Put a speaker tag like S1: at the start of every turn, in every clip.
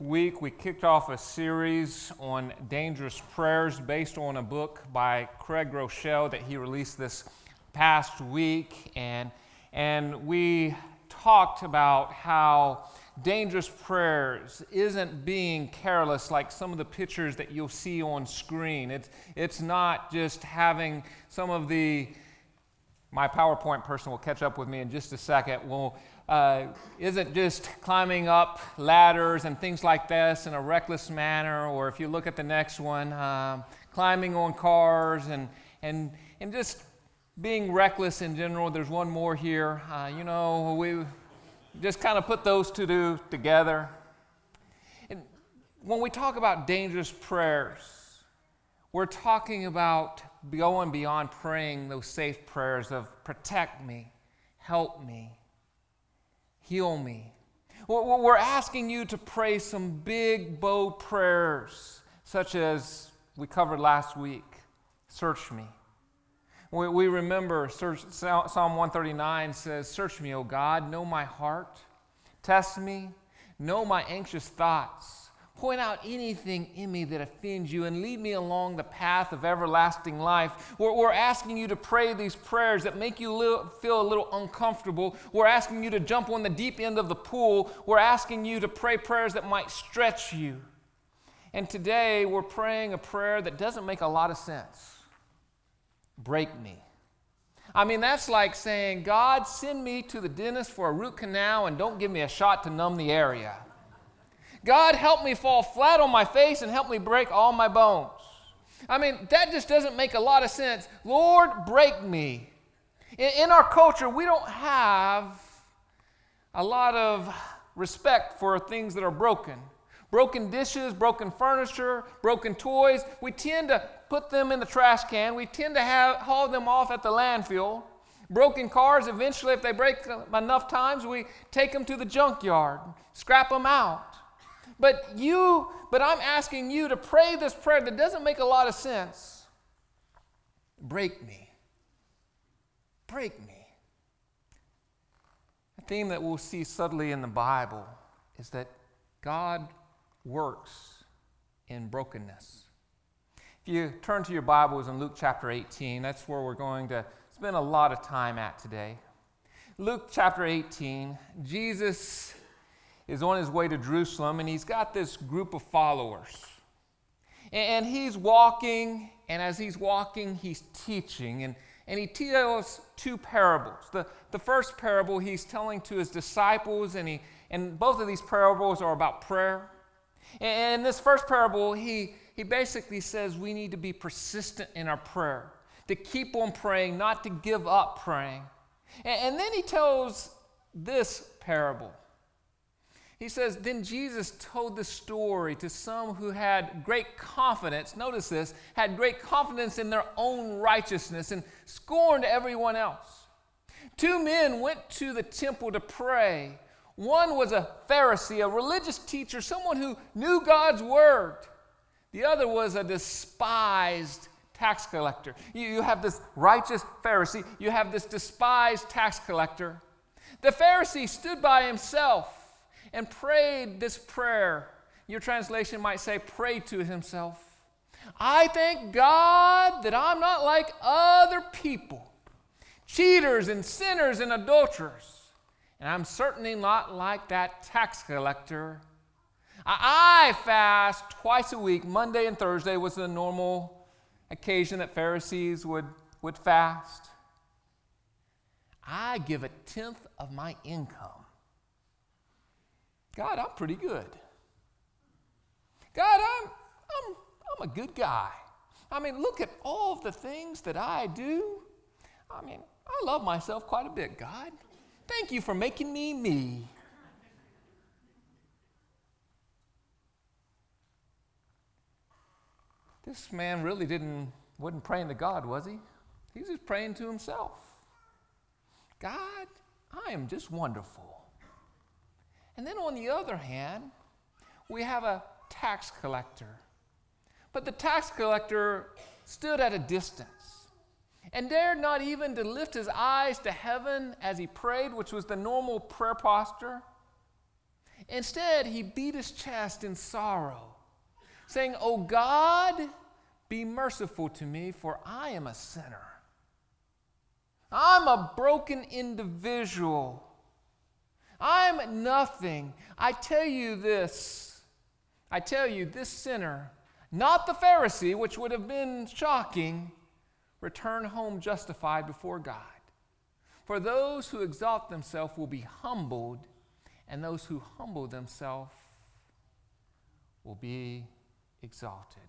S1: week, we kicked off a series on dangerous prayers based on a book by Craig Groeschel that he released this past week. And, and we talked about how dangerous prayers isn't being careless like some of the pictures that you'll see on screen. It's, it's not just having some of the, my PowerPoint person will catch up with me in just a second. Will uh, isn't just climbing up ladders and things like this in a reckless manner, or if you look at the next one, um, climbing on cars and, and, and just being reckless in general. There's one more here. Uh, you know, we just kind of put those two together. And when we talk about dangerous prayers, we're talking about going beyond praying those safe prayers of protect me, help me, heal me. We're asking you to pray some big, bold prayers, such as we covered last week Search me. We remember Psalm 139 says, Search me, O God, know my heart, test me, know my anxious thoughts Point out anything in me that offends you and lead me along the path of everlasting life. We're, we're asking you to pray these prayers that make you feel a little uncomfortable. We're asking you to jump on the deep end of the pool. We're asking you to pray prayers that might stretch you. And today we're praying a prayer that doesn't make a lot of sense break me. I mean, that's like saying, God, send me to the dentist for a root canal and don't give me a shot to numb the area. God, help me fall flat on my face and help me break all my bones. I mean, that just doesn't make a lot of sense. Lord, break me. In, our culture, we don't have a lot of respect for things that are broken. Broken dishes, broken furniture, broken toys, we tend to put them in the trash can. We tend to have, haul them off at the landfill. Broken cars, eventually, if they break enough times, we take them to the junkyard, scrap them out. But you, but I'm asking you to pray this prayer that doesn't make a lot of sense. Break me. Break me. A theme that we'll see subtly in the Bible is that God works in brokenness. If you turn to your Bibles in Luke chapter 18, that's where we're going to spend a lot of time at today. Luke chapter 18, Jesus is on his way to Jerusalem and he's got this group of followers. And he's walking, and as he's walking, he's teaching. And, and he tells two parables. The, the first parable he's telling to his disciples, and, he, and both of these parables are about prayer. And this first parable, he, he basically says we need to be persistent in our prayer, to keep on praying, not to give up praying. And, and then he tells this parable. He says, Then Jesus told the story to some who had great confidence, notice this, had great confidence in their own righteousness and scorned everyone else. Two men went to the temple to pray. One was a Pharisee, a religious teacher, someone who knew God's word. The other was a despised tax collector. You, have this righteous Pharisee, you have this despised tax collector. The Pharisee stood by himself and prayed this prayer. Your translation might say, prayed to himself. I thank God that I'm not like other people, cheaters and sinners and adulterers. And I'm certainly not like that tax collector. I fast twice a week. Monday and Thursday was the normal occasion that Pharisees would, would fast. I give a tenth of my income God, I'm pretty good. God, I'm, I'm, I'm a good guy. I mean, look at all the things that I do. I mean, I love myself quite a bit, God. Thank you for making me me. this man really didn't, wasn't praying to God, was he? He's just praying to himself. God, I am just wonderful. And then on the other hand, we have a tax collector. But the tax collector stood at a distance and dared not even to lift his eyes to heaven as he prayed, which was the normal prayer posture. Instead, he beat his chest in sorrow, saying, O God, be merciful to me, for I am a sinner. I'm a broken individual. I'm nothing. I tell you this. I tell you, this sinner, not the Pharisee, which would have been shocking, return home justified before God. For those who exalt themselves will be humbled, and those who humble themselves will be exalted.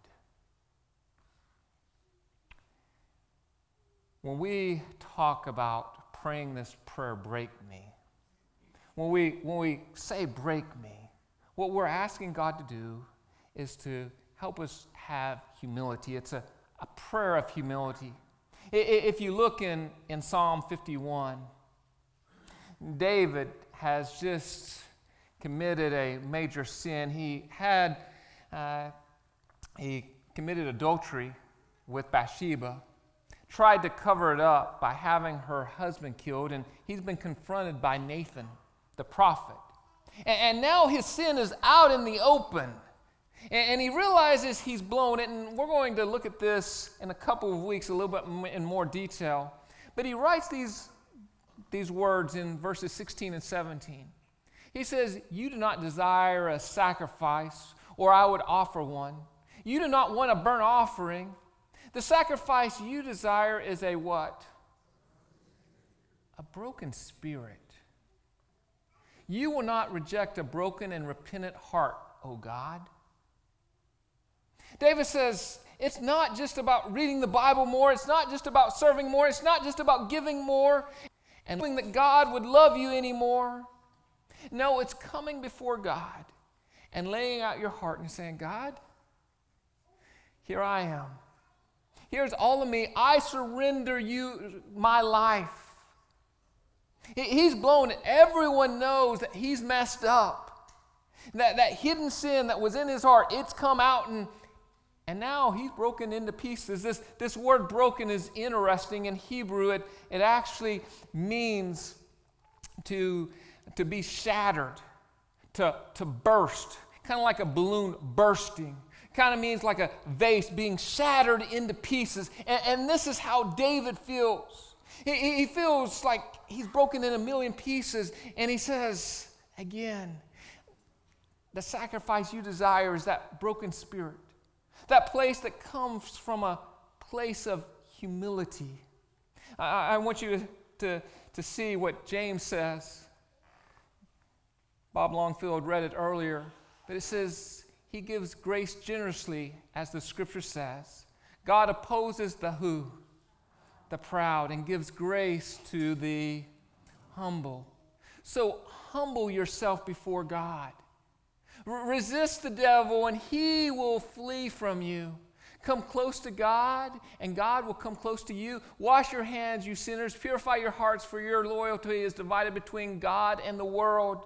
S1: When we talk about praying this prayer, break me, when we, when we say break me, what we're asking God to do is to help us have humility. It's a, a prayer of humility. If you look in, in Psalm 51, David has just committed a major sin. He had, uh, he committed adultery with Bathsheba, tried to cover it up by having her husband killed, and he's been confronted by Nathan, the prophet. And, now his sin is out in the open. And, he realizes he's blown it, and we're going to look at this in a couple of weeks a little bit in more detail. But he writes these, these words in verses 16 and 17. He says, You do not desire a sacrifice, or I would offer one. You do not want a burnt offering. The sacrifice you desire is a what? A broken spirit. You will not reject a broken and repentant heart, O God. David says, it's not just about reading the Bible more, it's not just about serving more, it's not just about giving more and knowing that God would love you anymore. No, it's coming before God and laying out your heart and saying, God, here I am. Here's all of me. I surrender you my life. He's blown. Everyone knows that he's messed up. That, that hidden sin that was in his heart, it's come out and and now he's broken into pieces. This, this word broken is interesting. In Hebrew, it, it actually means to, to be shattered, to, to burst, kind of like a balloon bursting. Kind of means like a vase being shattered into pieces. And, and this is how David feels. He, he feels like he's broken in a million pieces. And he says, again, the sacrifice you desire is that broken spirit that place that comes from a place of humility. I, I want you to, to, to see what James says. Bob Longfield read it earlier, but it says, He gives grace generously, as the scripture says. God opposes the who? The proud, and gives grace to the humble. So humble yourself before God. Resist the devil, and he will flee from you. Come close to God, and God will come close to you. Wash your hands, you sinners. Purify your hearts, for your loyalty is divided between God and the world.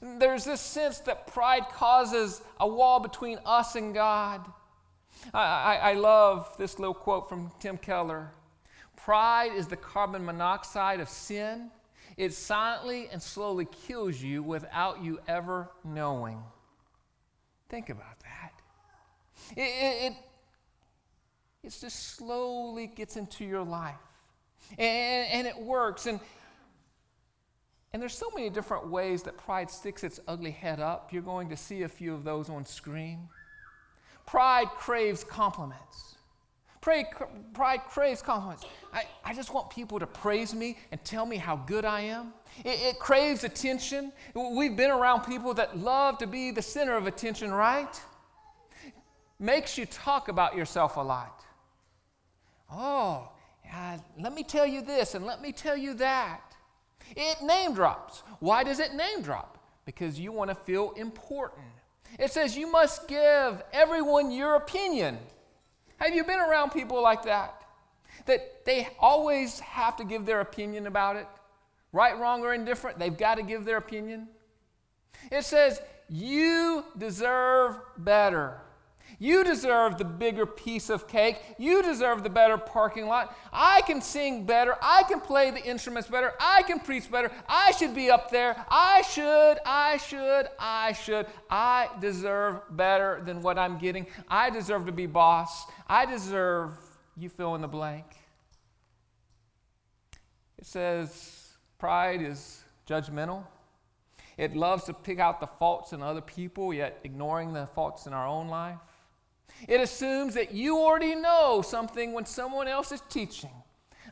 S1: There's this sense that pride causes a wall between us and God. I, I, I love this little quote from Tim Keller Pride is the carbon monoxide of sin it silently and slowly kills you without you ever knowing. Think about that. It, it, it, it just slowly gets into your life. And, and it works. And, and there's so many different ways that pride sticks its ugly head up. You're going to see a few of those on screen. Pride craves compliments. Pride, pride craves compliments. I, I just want people to praise me and tell me how good I am. It, it craves attention. We've been around people that love to be the center of attention, right? Makes you talk about yourself a lot. Oh, uh, let me tell you this and let me tell you that. It name drops. Why does it name drop? Because you want to feel important. It says you must give everyone your opinion. Have you been around people like that? That they always have to give their opinion about it? Right, wrong, or indifferent, they've got to give their opinion. It says, You deserve better. You deserve the bigger piece of cake. You deserve the better parking lot. I can sing better. I can play the instruments better. I can preach better. I should be up there. I should, I should, I should. I deserve better than what I'm getting. I deserve to be boss. I deserve, you fill in the blank. It says pride is judgmental. It loves to pick out the faults in other people, yet ignoring the faults in our own life. It assumes that you already know something when someone else is teaching.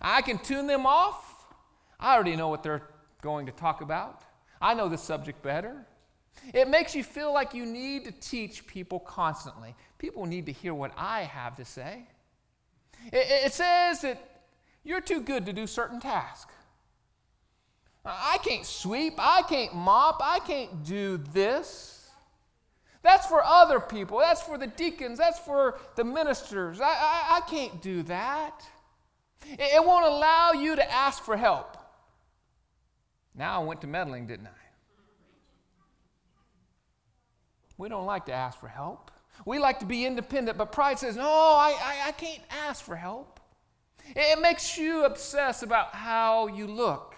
S1: I can tune them off. I already know what they're going to talk about. I know the subject better. It makes you feel like you need to teach people constantly. People need to hear what I have to say. It, it says that you're too good to do certain tasks. I can't sweep, I can't mop, I can't do this. That's for other people. That's for the deacons. That's for the ministers. I, I, I can't do that. It, it won't allow you to ask for help. Now I went to meddling, didn't I? We don't like to ask for help. We like to be independent, but pride says, no, I, I, I can't ask for help. It, it makes you obsess about how you look.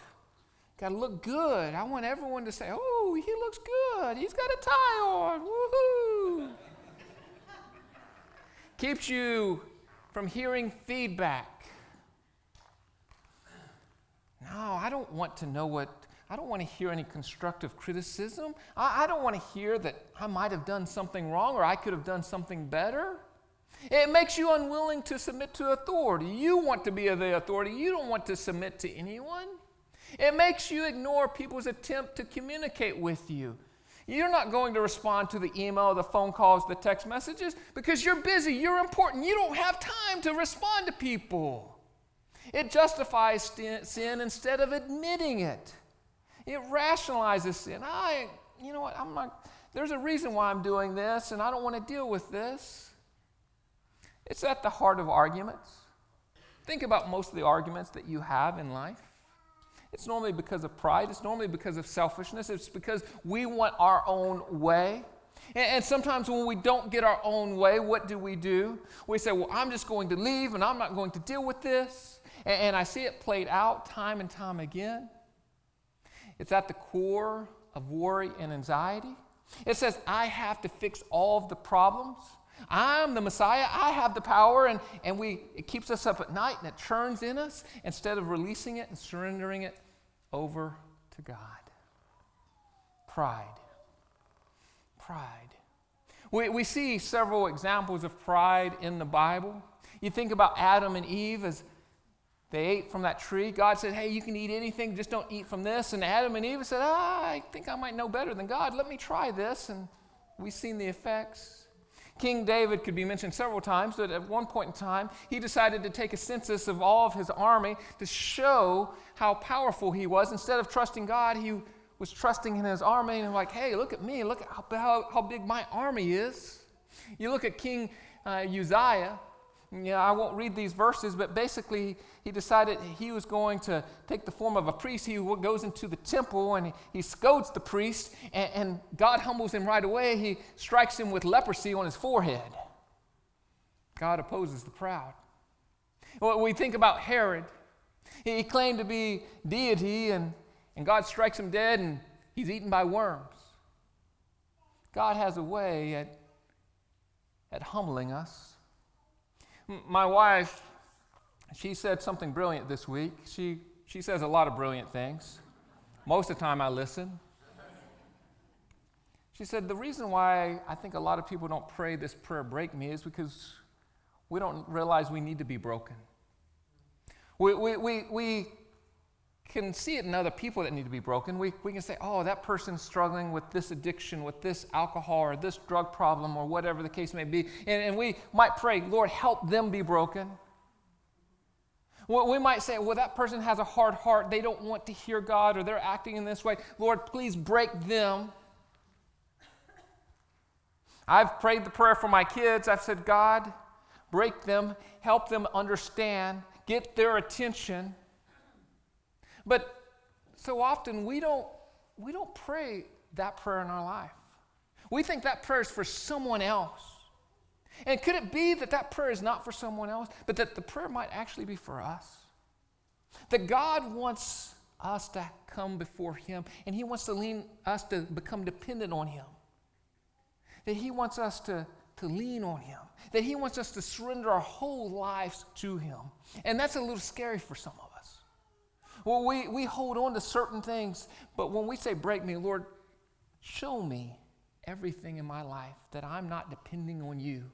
S1: Got to look good. I want everyone to say, oh, he looks good. He's got a tie on. Woohoo. Keeps you from hearing feedback. No, I don't want to know what, I don't want to hear any constructive criticism. I, I don't want to hear that I might have done something wrong or I could have done something better. It makes you unwilling to submit to authority. You want to be the authority, you don't want to submit to anyone. It makes you ignore people's attempt to communicate with you. You're not going to respond to the email, the phone calls, the text messages because you're busy, you're important, you don't have time to respond to people. It justifies sin instead of admitting it. It rationalizes sin. I, you know what, I'm not, there's a reason why I'm doing this and I don't want to deal with this. It's at the heart of arguments. Think about most of the arguments that you have in life. It's normally because of pride, it's normally because of selfishness, it's because we want our own way. And, sometimes when we don't get our own way, what do we do? We say, Well, I'm just going to leave and I'm not going to deal with this. And, I see it played out time and time again. It's at the core of worry and anxiety. It says, I have to fix all of the problems. I'm the Messiah. I have the power. And, and we, it keeps us up at night and it churns in us instead of releasing it and surrendering it over to God. Pride. Pride. We, we see several examples of pride in the Bible. You think about Adam and Eve as they ate from that tree. God said, Hey, you can eat anything, just don't eat from this. And Adam and Eve said, ah, I think I might know better than God. Let me try this. And we've seen the effects. King David could be mentioned several times, but at one point in time, he decided to take a census of all of his army to show how powerful he was. Instead of trusting God, he was trusting in his army and like, hey, look at me, look at how, how big my army is. You look at King uh, Uzziah, yeah, I won't read these verses, but basically, he decided he was going to take the form of a priest. He goes into the temple and he scolds the priest, and, God humbles him right away. He strikes him with leprosy on his forehead. God opposes the proud. Well, we think about Herod. He claimed to be deity, and, and God strikes him dead, and he's eaten by worms. God has a way at, at humbling us. My wife, she said something brilliant this week. She, she says a lot of brilliant things. Most of the time I listen. She said, The reason why I think a lot of people don't pray this prayer, break me, is because we don't realize we need to be broken. We, we, we, we can see it in other people that need to be broken. We, we can say, oh, that person's struggling with this addiction, with this alcohol, or this drug problem, or whatever the case may be. And, and we might pray, Lord, help them be broken. We might say, well, that person has a hard heart. They don't want to hear God, or they're acting in this way. Lord, please break them. I've prayed the prayer for my kids. I've said, God, break them, help them understand, get their attention. But so often we don't, we don't pray that prayer in our life. We think that prayer is for someone else. And could it be that that prayer is not for someone else, but that the prayer might actually be for us? That God wants us to come before Him and He wants to lean us to become dependent on Him. That He wants us to, to lean on Him. That He wants us to surrender our whole lives to Him. And that's a little scary for some of us. Well, we, we hold on to certain things, but when we say, Break me, Lord, show me everything in my life that I'm not depending on you.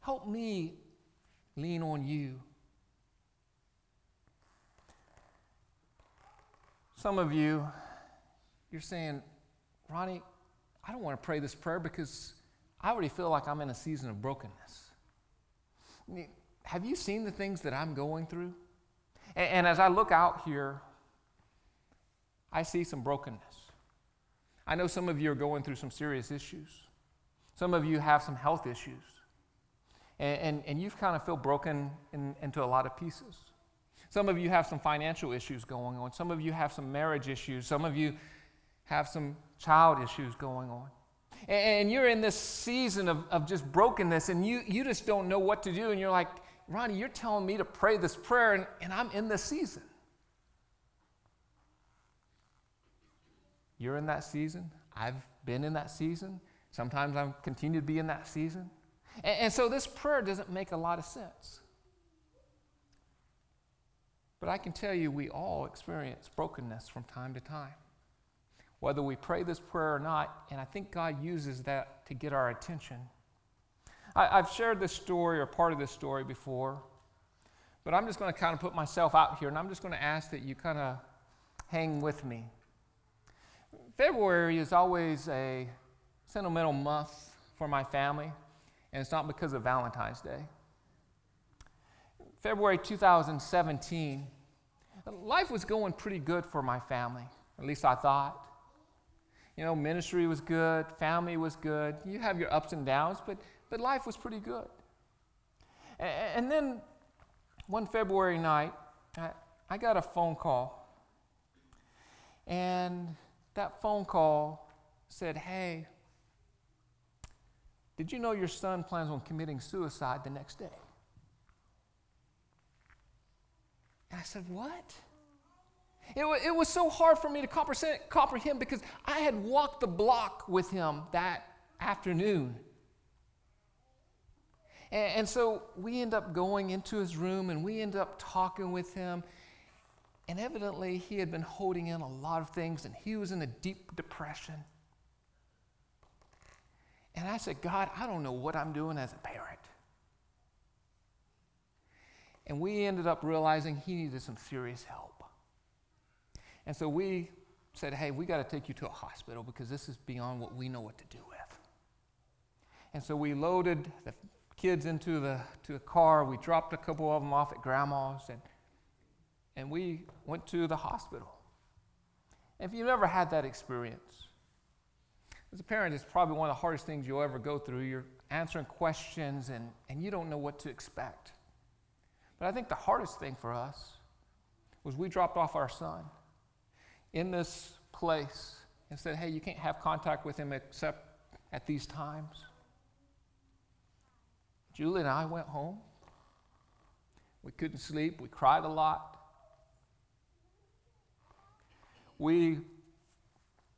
S1: Help me lean on you. Some of you, you're saying, Ronnie, I don't want to pray this prayer because I already feel like I'm in a season of brokenness. have you seen the things that I'm going through? And, and as I look out here, I see some brokenness. I know some of you are going through some serious issues. Some of you have some health issues. And, and, and you've kind of feel broken in, into a lot of pieces. Some of you have some financial issues going on. Some of you have some marriage issues. Some of you have some child issues going on. And, and you're in this season of, of just brokenness and you, you just don't know what to do. And you're like, Ronnie, you're telling me to pray this prayer, and, and I'm in this season. You're in that season. I've been in that season. Sometimes I continue to be in that season. And, and so this prayer doesn't make a lot of sense. But I can tell you, we all experience brokenness from time to time. Whether we pray this prayer or not, and I think God uses that to get our attention. I, have shared this story or part of this story before, but I'm just going to kind of put myself out here and I'm just going to ask that you kind of hang with me. February is always a sentimental month for my family, and it's not because of Valentine's Day. February 2017, life was going pretty good for my family, at least I thought. You know, ministry was good, family was good. You have your ups and downs, but, but life was pretty good. And, then one February night, I, got a phone call. And that phone call said, Hey, did you know your son plans on committing suicide the next day? And I said, What? It, it was so hard for me to comprehend because I had walked the block with him that afternoon. And, and so we end up going into his room and we end up talking with him. And evidently, he had been holding in a lot of things and he was in a deep depression. And I said, God, I don't know what I'm doing as a parent. And we ended up realizing he needed some serious help. And so we said, hey, we got to take you to a hospital because this is beyond what we know what to do with. And so we loaded the kids into the, to the car. We dropped a couple of them off at grandma's and and we went to the hospital. If you've never had that experience, as a parent, it's probably one of the hardest things you'll ever go through. You're answering questions and, and you don't know what to expect. But I think the hardest thing for us was we dropped off our son in this place and said, hey, you can't have contact with him except at these times. Julie and I went home. We couldn't sleep. We cried a lot we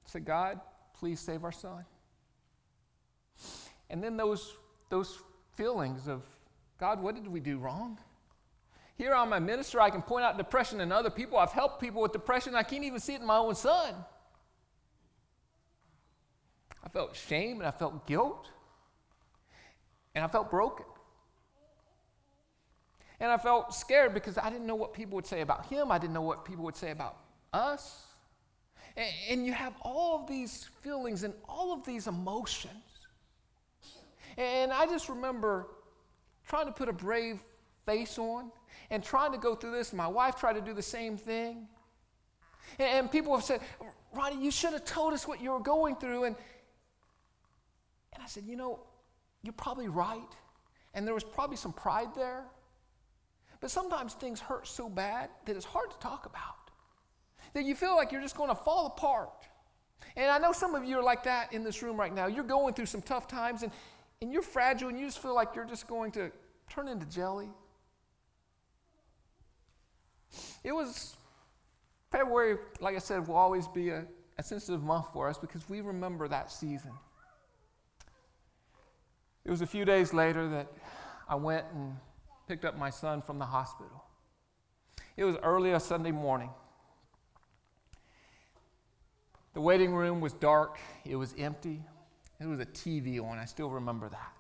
S1: said, God, please save our son. And then those, those feelings of, God, what did we do wrong? Here I'm a minister, I can point out depression in other people. I've helped people with depression, I can't even see it in my own son. I felt shame and I felt guilt. And I felt broken. And I felt scared because I didn't know what people would say about him. I didn't know what people would say about us. And you have all of these feelings and all of these emotions. And I just remember trying to put a brave face on and trying to go through this. My wife tried to do the same thing. And people have said, Ronnie, you should have told us what you were going through. And, and I said, you know, you're probably right. and there was probably some pride there. But sometimes things hurt so bad that it's hard to talk about, that you feel like you're just going to fall apart. And I know some of you are like that in this room right now. You're going through some tough times and, and you're fragile and you just feel like you're just going to turn into jelly. It was February, like I said, will always be a, a sensitive month for us because we remember that season. It was a few days later that I went and picked up my son from the hospital. It was early a Sunday morning. The waiting room was dark, it was empty. There was a TV on, I still remember that.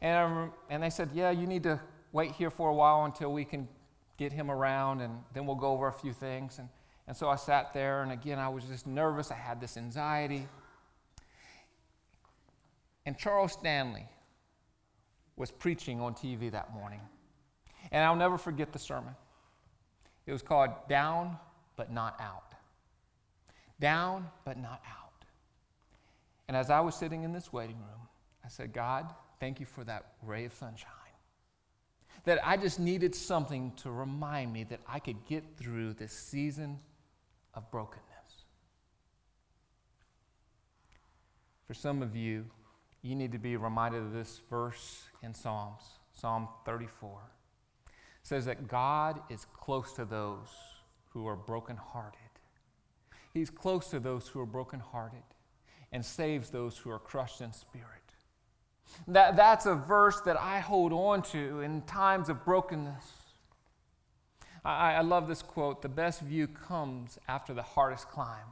S1: And, and they said, Yeah, you need to wait here for a while until we can get him around, and then we'll go over a few things. And, and so I sat there, and again, I was just nervous. I had this anxiety. And Charles Stanley was preaching on TV that morning. And I'll never forget the sermon. It was called Down But Not Out. Down But Not Out. And as I was sitting in this waiting room, I said, God, thank you for that ray of sunshine. That I just needed something to remind me that I could get through this season of brokenness. For some of you, you need to be reminded of this verse in Psalms, Psalm 34. It says that God is close to those who are brokenhearted. He's close to those who are brokenhearted and saves those who are crushed in spirit. That, that's a verse that I hold on to in times of brokenness. I, I love this quote the best view comes after the hardest climb.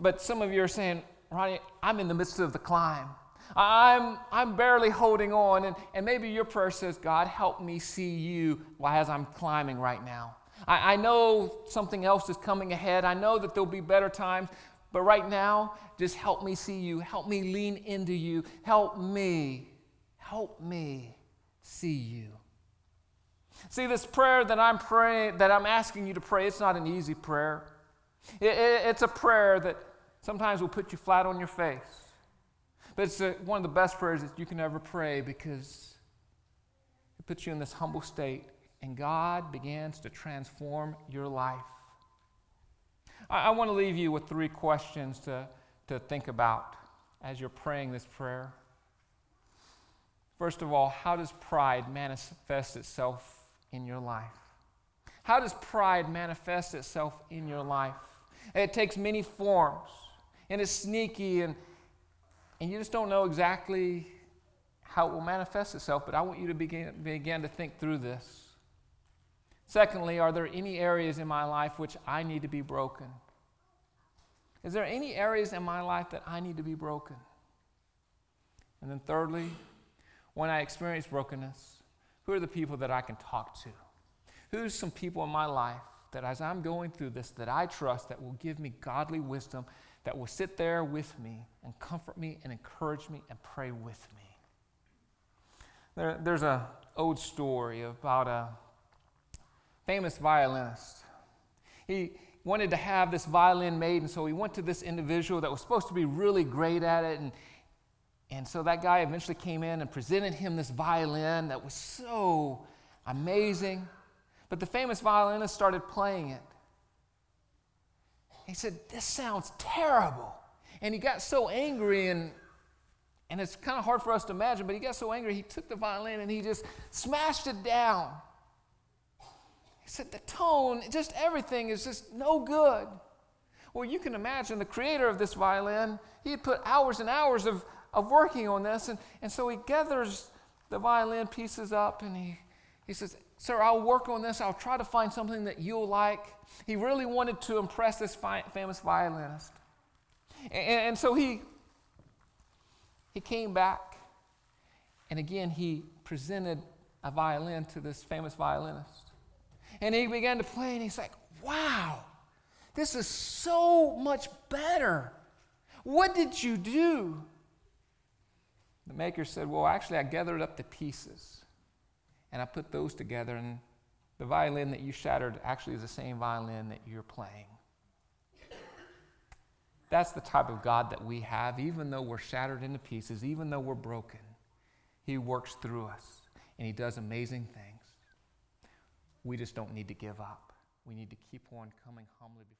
S1: But some of you are saying, Ronnie, I'm in the midst of the climb. I'm, I'm barely holding on. And, and maybe your prayer says, God, help me see you as I'm climbing right now. I, I know something else is coming ahead. I know that there'll be better times. But right now, just help me see you. Help me lean into you. Help me. Help me see you. See, this prayer that I'm praying, that I'm asking you to pray, it's not an easy prayer. It, it, it's a prayer that sometimes will put you flat on your face. It's one of the best prayers that you can ever pray because it puts you in this humble state and God begins to transform your life. I, I want to leave you with three questions to, to think about as you're praying this prayer. First of all, how does pride manifest itself in your life? How does pride manifest itself in your life? It takes many forms, and it's sneaky, and, and you just don't know exactly how it will manifest itself, but I want you to begin, begin to think through this. Secondly, are there any areas in my life which I need to be broken? Is there any areas in my life that I need to be broken? And then thirdly, when I experience brokenness, who are the people that I can talk to? Who's some people in my life that as I'm going through this that I trust that will give me godly wisdom, that will sit there with me and comfort me and encourage me and pray with me? There, there's an old story about a famous violinist. He, wanted to have this violin made, and so he went to this individual that was supposed to be really great at it. And, and so that guy eventually came in and presented him this violin that was so amazing. But the famous violinist started playing it. He said, This sounds terrible. And he got so angry, and, and it's kind of hard for us to imagine, but he got so angry, he took the violin and he just smashed it down He said, the tone, just everything is just no good. Well, you can imagine the creator of this violin, he had put hours and hours of, of working on this. And, and so he gathers the violin pieces up and he, he says, Sir, I'll work on this. I'll try to find something that you'll like. He really wanted to impress this fi- famous violinist. And, and so he, he came back, and again, he presented a violin to this famous violinist. And he began to play, and he's like, wow, this is so much better. What did you do? The maker said, Well, actually, I gathered up the pieces and I put those together, and the violin that you shattered actually is the same violin that you're playing. That's the type of God that we have, even though we're shattered into pieces, even though we're broken. He works through us, and He does amazing things. We just don't need to give up. We need to keep on coming humbly before.